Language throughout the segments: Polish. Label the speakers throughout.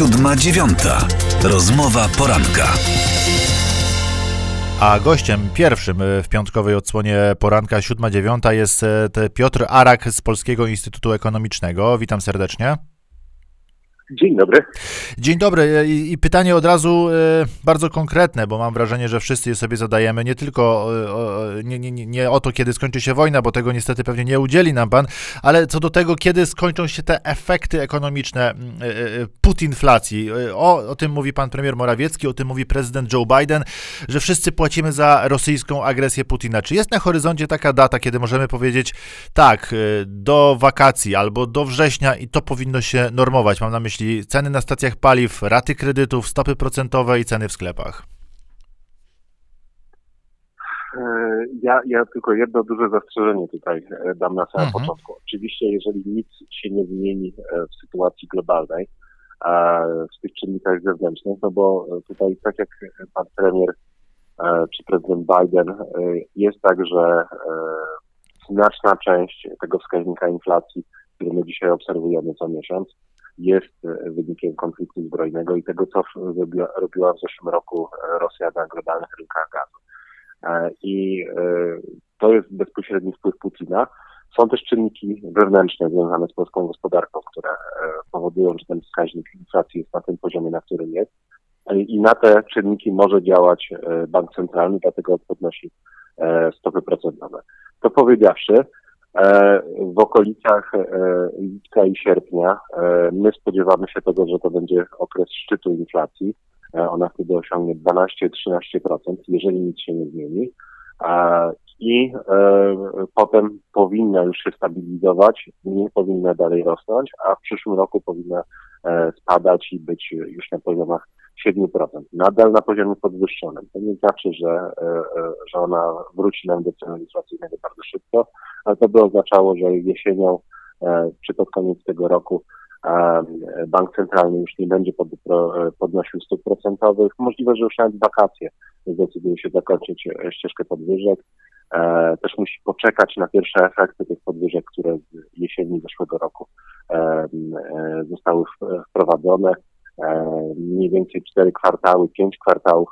Speaker 1: Siódma dziewiąta. Rozmowa poranka.
Speaker 2: A gościem pierwszym w piątkowej odsłonie poranka 7.9 jest e, Piotr Arak z Polskiego Instytutu Ekonomicznego. Witam serdecznie.
Speaker 3: Dzień dobry.
Speaker 2: Dzień dobry i pytanie od razu e, bardzo konkretne, bo mam wrażenie, że wszyscy je sobie zadajemy, nie tylko e, nie, nie, nie o to, kiedy skończy się wojna, bo tego niestety pewnie nie udzieli nam pan, ale co do tego, kiedy skończą się te efekty ekonomiczne e, putinflacji. O, o tym mówi pan premier Morawiecki, o tym mówi prezydent Joe Biden, że wszyscy płacimy za rosyjską agresję Putina. Czy jest na horyzoncie taka data, kiedy możemy powiedzieć tak, do wakacji albo do września i to powinno się normować? Mam na myśli myśli ceny na stacjach paliw, raty kredytów, stopy procentowe i ceny w sklepach?
Speaker 3: E, ja, ja tylko jedno duże zastrzeżenie tutaj e, dam na samym mhm. początku. Oczywiście, jeżeli nic się nie zmieni e, w sytuacji globalnej, w tych czynnikach zewnętrznych, no bo tutaj, tak jak pan premier czy prezydent Biden, jest tak, że znaczna część tego wskaźnika inflacji, który my dzisiaj obserwujemy co miesiąc, jest e, wynikiem konfliktu zbrojnego i tego, co robiła w zeszłym roku e, Rosja na globalnych rynkach gazu. E, I to jest bezpośredni wpływ Putina. Są też czynniki wewnętrzne związane z polską gospodarką, które powodują, że ten wskaźnik inflacji jest na tym poziomie, na którym jest. I na te czynniki może działać bank centralny, dlatego podnosi stopy procentowe. To powiedziawszy, w okolicach e, lipca i sierpnia e, my spodziewamy się tego, że to będzie okres szczytu inflacji. Ona wtedy osiągnie 12-13%, jeżeli nic się nie zmieni. I potem powinna już się stabilizować, nie powinna dalej rosnąć, a w przyszłym roku powinna spadać i być już na poziomach 7%. Nadal na poziomie podwyższonym. To nie znaczy, że, że ona wróci nam do celu inflacyjnego bardzo szybko, ale to by oznaczało, że jesienią e, czy pod koniec tego roku e, bank centralny już nie będzie pod, podnosił stóp procentowych. Możliwe, że już nawet wakacje zdecyduje się zakończyć ścieżkę podwyżek. E, też musi poczekać na pierwsze efekty tych podwyżek, które z jesieni zeszłego roku zostały wprowadzone. Mniej więcej cztery kwartały, pięć kwartałów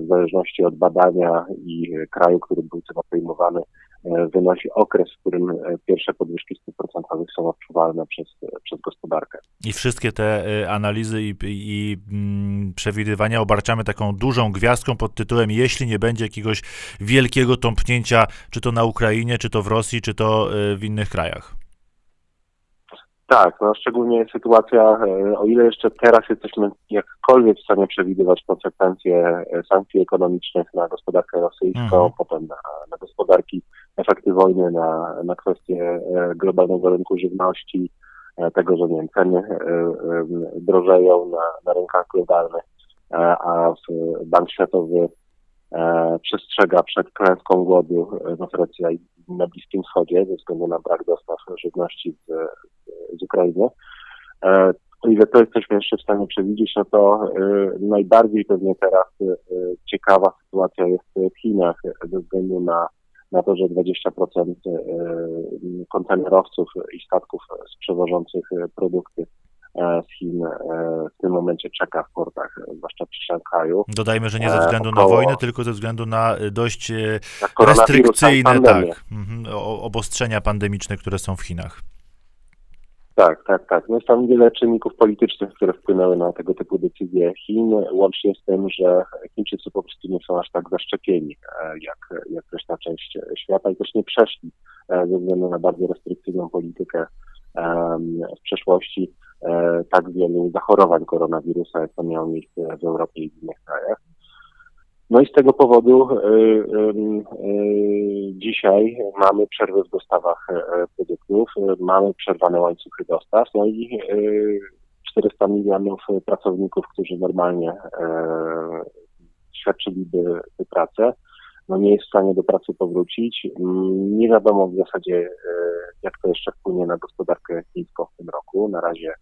Speaker 3: w zależności od badania i kraju, który był tym obejmowany, E, wynosi okres, w którym e, pierwsze podwyżki stóp procentowych są odczuwalne przez, przez gospodarkę.
Speaker 2: I wszystkie te e, analizy i, i mm, przewidywania obarczamy taką dużą gwiazdką pod tytułem jeśli nie będzie jakiegoś wielkiego tąpnięcia, czy to na Ukrainie, czy to w Rosji, czy to w innych krajach.
Speaker 3: Tak, no szczególnie sytuacja, o ile jeszcze teraz jesteśmy jakkolwiek w stanie przewidywać konsekwencje sankcji ekonomicznych na gospodarkę rosyjską, mhm. potem na, na gospodarki efekty wojny na, na kwestie e, globalnego rynku żywności, e, tego, że nie wiem, ceny e, drożeją na, na rynkach globalnych, a Bank Światowy przestrzega przed klęską głodu w Afryce i na Bliskim Wschodzie ze względu na brak dostaw żywności z, z Ukrainy. O ile to jesteśmy jeszcze w stanie przewidzieć, no to najbardziej pewnie teraz ciekawa sytuacja jest w Chinach ze względu na na to, że 20% e, kontenerowców i statków przewożących produkty e, z Chin e, w tym momencie czeka w portach, zwłaszcza w Szanghaju.
Speaker 2: Dodajmy, że nie ze względu Około... na wojnę, tylko ze względu na dość restrykcyjne tak, mhm, obostrzenia pandemiczne, które są w Chinach.
Speaker 3: Tak, tak, tak. No jest tam wiele czynników politycznych, które wpłynęły na tego typu decyzje Chin, łącznie z tym, że Chińczycy po prostu nie są aż tak zaszczepieni e, jak, jak reszta część świata i też nie przeszli e, ze względu na bardzo restrykcyjną politykę w przeszłości e, tak wielu zachorowań koronawirusa, jak to miało miejsce w Europie i w innych krajach. No i z tego powodu y, y, dzisiaj mamy przerwę w dostawach e, produktów, mamy przerwane łańcuchy dostaw, no i 400 y, milionów pracowników, którzy normalnie e, świadczyliby pracę, no nie jest w stanie do pracy powrócić. Nie wiadomo w zasadzie, e, jak to jeszcze wpłynie na gospodarkę chińską w tym roku. Na razie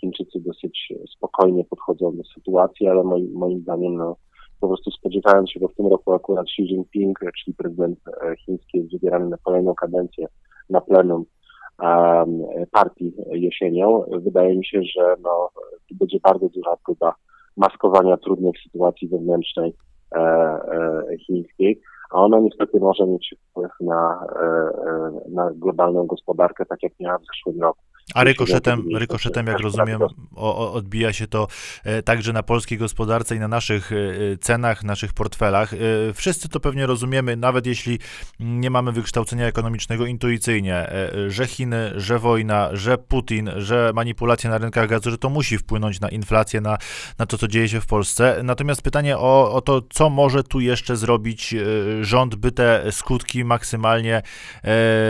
Speaker 3: Chińczycy dosyć spokojnie podchodzą do sytuacji, ale moim, moim zdaniem no, po prostu spodziewając się, bo w tym roku akurat Xi Jinping, czyli prezydent e, chiński jest wybierany na kolejną kadencję na plenum um, partii jesienią. Wydaje mi się, że no, będzie bardzo duża próba maskowania trudnej sytuacji wewnętrznej e, e, chińskiej, a ona niestety może mieć wpływ na, e, e na globalną gospodarkę, tak jak miała w zeszłym roku.
Speaker 2: A rykoszetem, rykoszetem jak rozumiem, odbija się to e, także na polskiej gospodarce i na naszych e, cenach, naszych portfelach. E, wszyscy to pewnie rozumiemy, nawet jeśli nie mamy wykształcenia ekonomicznego intuicyjnie, że Chiny, że wojna, że Putin, że manipulacje na rynkach gazu, że to musi wpłynąć na inflację, na, na to, co dzieje się w Polsce. Natomiast pytanie o, o to, co może tu jeszcze zrobić rząd, by te skutki maksymalnie,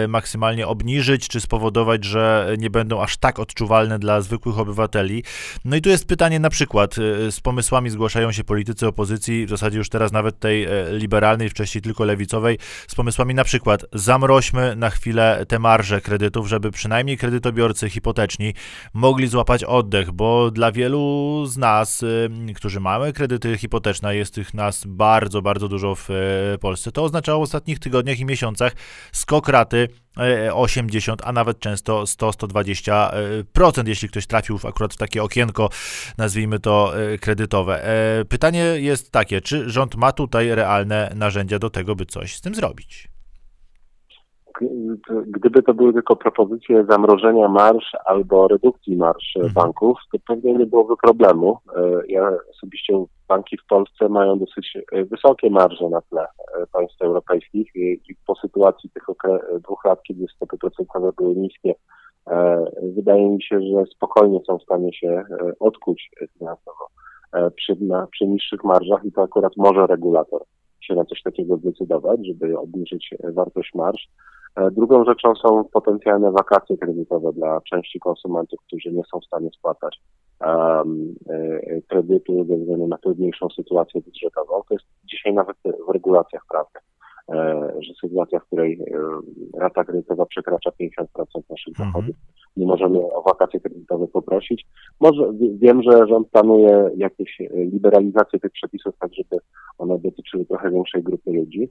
Speaker 2: maksymalnie obniżyć, czy spowodować, że nie będą będą aż tak odczuwalne dla zwykłych obywateli. No i tu jest pytanie na przykład, y, z pomysłami zgłaszają się politycy opozycji, w zasadzie już teraz nawet tej e, liberalnej, wcześniej tylko lewicowej, z pomysłami na przykład zamroźmy na chwilę te marże kredytów, żeby przynajmniej kredytobiorcy hipoteczni mogli złapać oddech, bo dla wielu z nas, y, którzy mamy kredyty hipoteczne, jest tych nas bardzo, bardzo dużo w e, Polsce, to oznaczało w ostatnich tygodniach i miesiącach skok raty 80, a nawet często 100-120%, jeśli ktoś trafił akurat w takie okienko, nazwijmy to e, kredytowe. E, pytanie jest takie, czy rząd ma tutaj realne narzędzia do tego, by coś z tym zrobić?
Speaker 3: Gdyby to były tylko propozycje zamrożenia marsz albo redukcji marsz mhm. banków, to pewnie nie byłoby problemu. E, ja osobiście banki w Polsce mają dosyć e, wysokie marże na tle e, państw europejskich i, po sytuacji tych dwóch lat, kiedy stopy procentowe były niskie, wydaje mi się, że spokojnie są w stanie się odkuć finansowo przy, na, przy niższych marżach i to akurat może regulator się na coś takiego zdecydować, żeby obniżyć wartość marsz. E, drugą rzeczą są potencjalne wakacje kredytowe dla części konsumentów, którzy nie są w stanie spłacać um, kredytu ze względu na trudniejszą sytuację budżetową. To jest dzisiaj nawet w regulacjach prawnych, że sytuacja, w której rata kredytowa przekracza 50% naszych mhm. dochodów, nie możemy o wakacje kredytowe poprosić. Może wiem, że rząd planuje jakieś liberalizację tych przepisów, tak żeby one dotyczyły trochę większej grupy ludzi.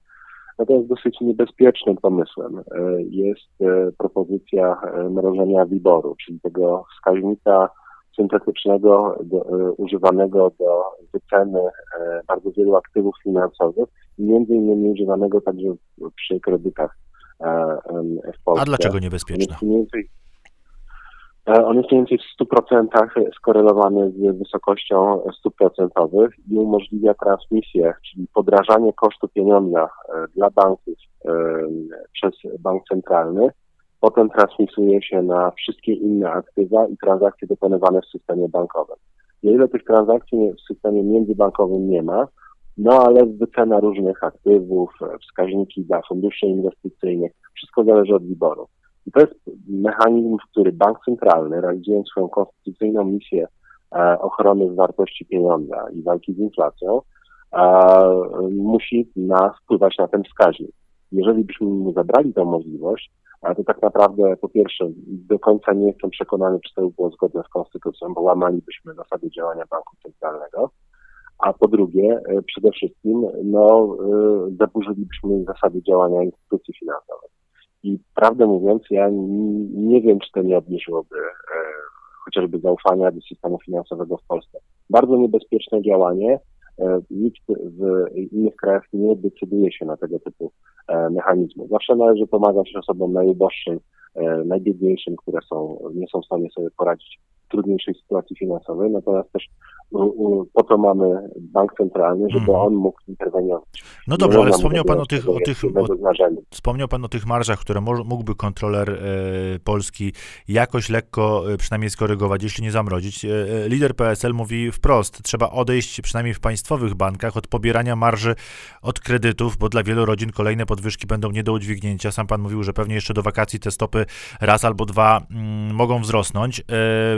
Speaker 3: Natomiast dosyć niebezpiecznym pomysłem e, jest e, propozycja e, mrożenia WIBOR-u, czyli tego wskaźnika syntetycznego do, używanego do wyceny bardzo wielu aktywów finansowych i między innymi używanego także przy kredytach w Polsce.
Speaker 2: A dlaczego niebezpieczne?
Speaker 3: E, on jest mniej więcej w 100% skorelowany z wysokością stóp procentowych i umożliwia transmisję, czyli podrażanie kosztu pieniądza e, dla banków e, przez bank centralny. Potem transmisuje się na wszystkie inne aktywa i transakcje dokonywane w systemie bankowym. O ile tych transakcji w systemie międzybankowym nie ma, no ale wycena różnych aktywów, wskaźniki dla funduszy inwestycyjnych, wszystko zależy od wyboru. I to jest mechanizm, w który bank centralny, realizując swoją konstytucyjną misję e, ochrony wartości pieniądza i walki z inflacją, e, musi na, wpływać na ten wskaźnik. Jeżeli byśmy mu zabrali tę możliwość, to tak naprawdę po pierwsze do końca nie jestem przekonany, czy to by było zgodne z konstytucją, bo łamalibyśmy zasady działania banku centralnego, a po drugie e, przede wszystkim no, zaburzylibyśmy zasady działania instytucji finansowych. I prawdę mówiąc, ja nie wiem, czy to nie obniżyłoby e, chociażby zaufania do systemu finansowego w Polsce. Bardzo niebezpieczne działanie. E, nikt w innych krajach nie decyduje się na tego typu e, mechanizmy. Zawsze należy pomagać osobom najuboższym, e, najbiedniejszym, które są, nie są w stanie sobie poradzić w trudniejszej sytuacji finansowej, natomiast też po to mamy bank centralny, żeby mhm. on mógł interweniować.
Speaker 2: No dobrze, ale wspomniał pan o tych, o tych o, wspomniał pan o tych marżach, które mógłby kontroler e, Polski jakoś lekko e, przynajmniej skorygować, jeśli nie zamrozić. E, e lider PSL mówi wprost, trzeba odejść przynajmniej w państwowych bankach od pobierania marży od kredytów, bo dla wielu rodzin kolejne podwyżki będą nie do udźwignięcia. Sam pan mówił, że pewnie jeszcze do wakacji te stopy raz albo dwa mm, mogą wzrosnąć. E,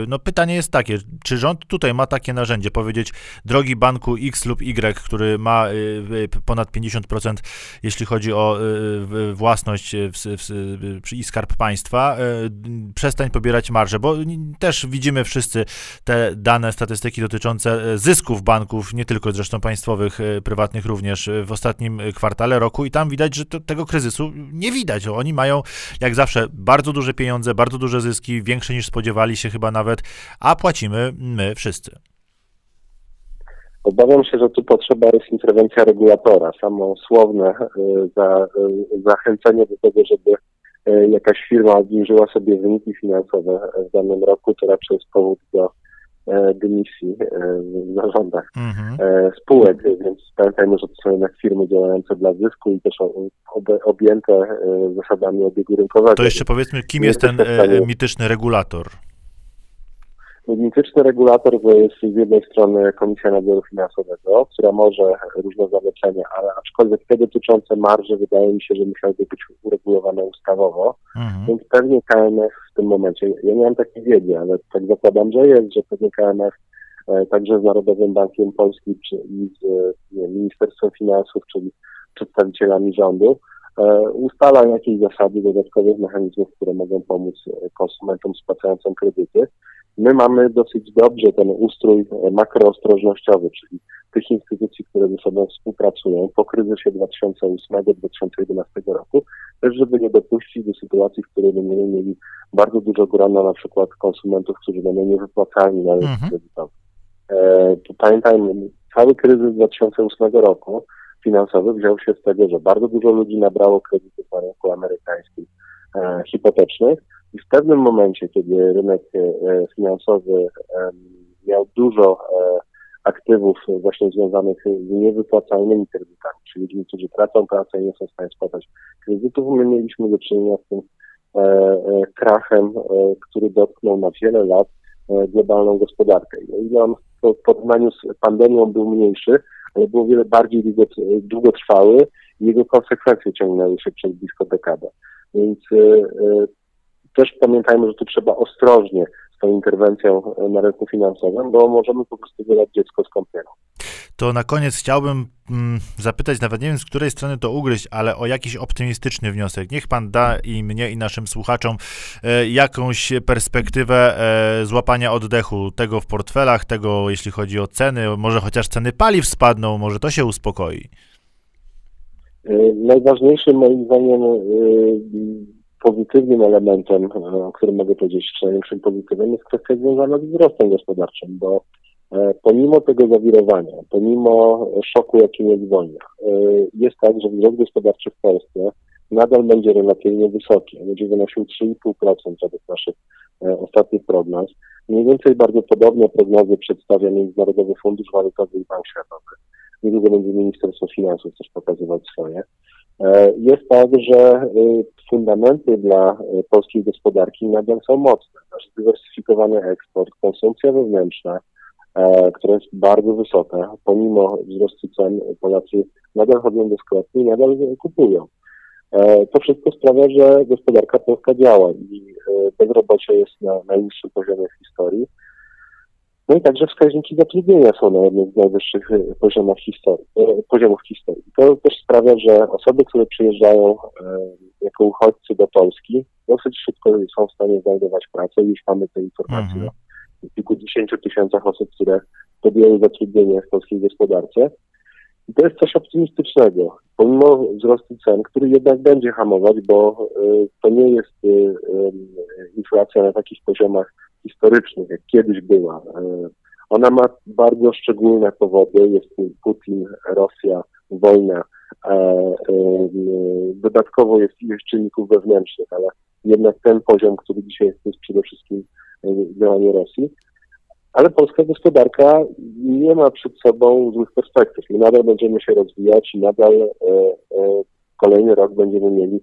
Speaker 2: no pytanie jest takie, czy rząd tutaj ma takie narzędzia, będzie powiedzieć, drogi banku X lub Y, który ma y, y, ponad 50%, jeśli chodzi o y, własność i skarb państwa, przestań pobierać marże, bo też widzimy wszyscy te dane, statystyki dotyczące zysków banków, nie tylko zresztą państwowych, prywatnych również w ostatnim kwartale roku i tam widać, że to, tego kryzysu nie widać. Oni mają, jak zawsze, bardzo duże pieniądze, bardzo duże zyski, większe niż spodziewali się chyba nawet a płacimy my wszyscy.
Speaker 3: Obawiam się, że tu potrzeba jest interwencja regulatora. Samo słowne za, zachęcenie do tego, żeby jakaś firma obniżyła sobie wyniki finansowe w danym roku, to raczej jest powód do E, dymisji e, w zarządach mhm. E, spółek, więc pamiętajmy, że to są jednak firmy działające dla zysku i też objęte zasadami obiegu rynkowego.
Speaker 2: To jeszcze powiedzmy, kim jest ten mityczny regulator?
Speaker 3: Mityczny regulator to jest z jednej strony Komisja Nadzoru Finansowego, która może różne zalecenia, ale aczkolwiek te dotyczące marży wydaje mi się, że musiałyby być uregulowane ustawowo, mhm. więc pewnie KNF w tym momencie, ja nie mam takiej wiedzy, ale tak zakładam, że jest, że pewnie KNF e, także z Narodowym Bankiem Polskim czy, i z nie, Ministerstwem Finansów, czyli przedstawicielami rządu, ustala jakieś zasady dodatkowych mechanizmów, które mogą pomóc konsumentom spłacającym kredyty. My mamy dosyć dobrze ten ustrój e, makroostrożnościowy, czyli tych instytucji, które ze sobą współpracują po kryzysie 2008-2011 roku, też żeby nie dopuścić do sytuacji, w której będziemy mieli bardzo dużo grona na przykład konsumentów, którzy będą niewypłacalni na rynku mhm. kredytowym. E, pamiętajmy, cały kryzys 2008 roku finansowy wziął się z tego, że bardzo dużo ludzi nabrało kredytów na rynku amerykańskim e, hipotecznych, i w pewnym momencie, kiedy rynek e, finansowy miał dużo e, aktywów właśnie związanych z niewypłacalnymi kredytami, czyli ludźmi, którzy tracą pracę i nie są w stanie spłacać kredytów, my mieliśmy do czynienia z tym e, krachem, który dotknął na wiele lat globalną gospodarkę. O ile on w porównaniu z pandemią był mniejszy, ale był o wiele bardziej długotrwały i jego konsekwencje ciągnęły się przez blisko dekadę. Więc też pamiętajmy, że tu trzeba ostrożnie z tą interwencją e, na rynku finansowym, bo możemy po prostu wylać dziecko z kąpielą.
Speaker 2: To na koniec chciałbym mm, zapytać, nawet nie wiem z której strony to ugryźć, ale o jakiś optymistyczny wniosek. Niech pan da i mnie, i naszym słuchaczom e, jakąś perspektywę e, złapania oddechu tego w portfelach, tego jeśli chodzi o ceny, może chociaż ceny paliw spadną, może to się uspokoi.
Speaker 3: E, najważniejszym moim zdaniem e, pozytywnym elementem, e, o którym mogę powiedzieć, największym pozytywem jest kwestia związana z wzrostem gospodarczym, bo pomimo tego zawirowania, pomimo szoku, jakim jest wojna, e, jest tak, że wzrost gospodarczy w Polsce nadal będzie relatywnie wysoki. Będzie wynosił 3,5% według naszych ostatnich prognoz. Mniej więcej bardzo podobne prognozy przedstawia Międzynarodowy Fundusz Walutowy i Bank Światowy. Niedługo będzie Ministerstwo Finansów też pokazywać swoje. Jest tak, że fundamenty dla e, polskiej gospodarki nadal są mocne. Nasz zdywersyfikowany eksport, konsumpcja wewnętrzna, e, która jest bardzo wysoka, pomimo wzrostu cen Polacy nadal chodzą do sklepu i nadal kupują. E, to wszystko sprawia, że gospodarka polska działa i bezrobocie jest na najniższym poziomie w historii. No i także wskaźniki zatrudnienia są na jednym z najwyższych e, poziomów historii. E, poziomów historii. To też sprawia, że osoby, które przyjeżdżają e, jako uchodźcy do Polski, dosyć szybko są w stanie znajdować pracę. Już mamy te informacje mhm. Kilkudziesięciu tysiącach osób, które podjęły zatrudnienie w polskiej gospodarce. I to jest coś optymistycznego, pomimo wzrostu cen, który jednak będzie hamować, bo to nie jest inflacja na takich poziomach historycznych, jak kiedyś była. Ona ma bardzo szczególne powody. Jest Putin, Rosja, wojna. Dodatkowo jest ilość czynników wewnętrznych, ale jednak ten poziom, który dzisiaj jest, jest przede wszystkim działanie Rosji. Ale polska gospodarka nie ma przed sobą złych perspektyw. My nadal będziemy się rozwijać i nadal kolejny rok będziemy mieli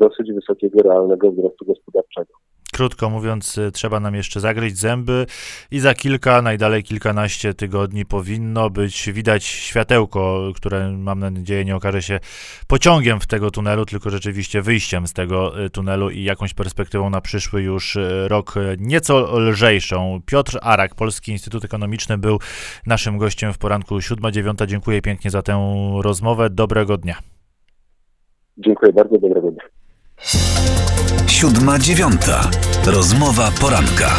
Speaker 3: dosyć wysokiego realnego wzrostu gospodarczego.
Speaker 2: Krótko mówiąc, y, trzeba nam jeszcze zagryźć zęby i za kilka, najdalej kilkanaście tygodni powinno być widać światełko, które mam nadzieję nie okaże się pociągiem w tego tunelu, tylko rzeczywiście wyjściem z tego y, tunelu i jakąś perspektywą na przyszły już y, rok nieco lżejszą. Piotr Arak, Polski Instytut Ekonomiczny był naszym gościem w poranku 7-9. Dziękuję pięknie za tę rozmowę. Dobrego dnia.
Speaker 3: Dziękuję bardzo, dobrego dnia.
Speaker 1: Siódma dziewiąta. Rozmowa poranka.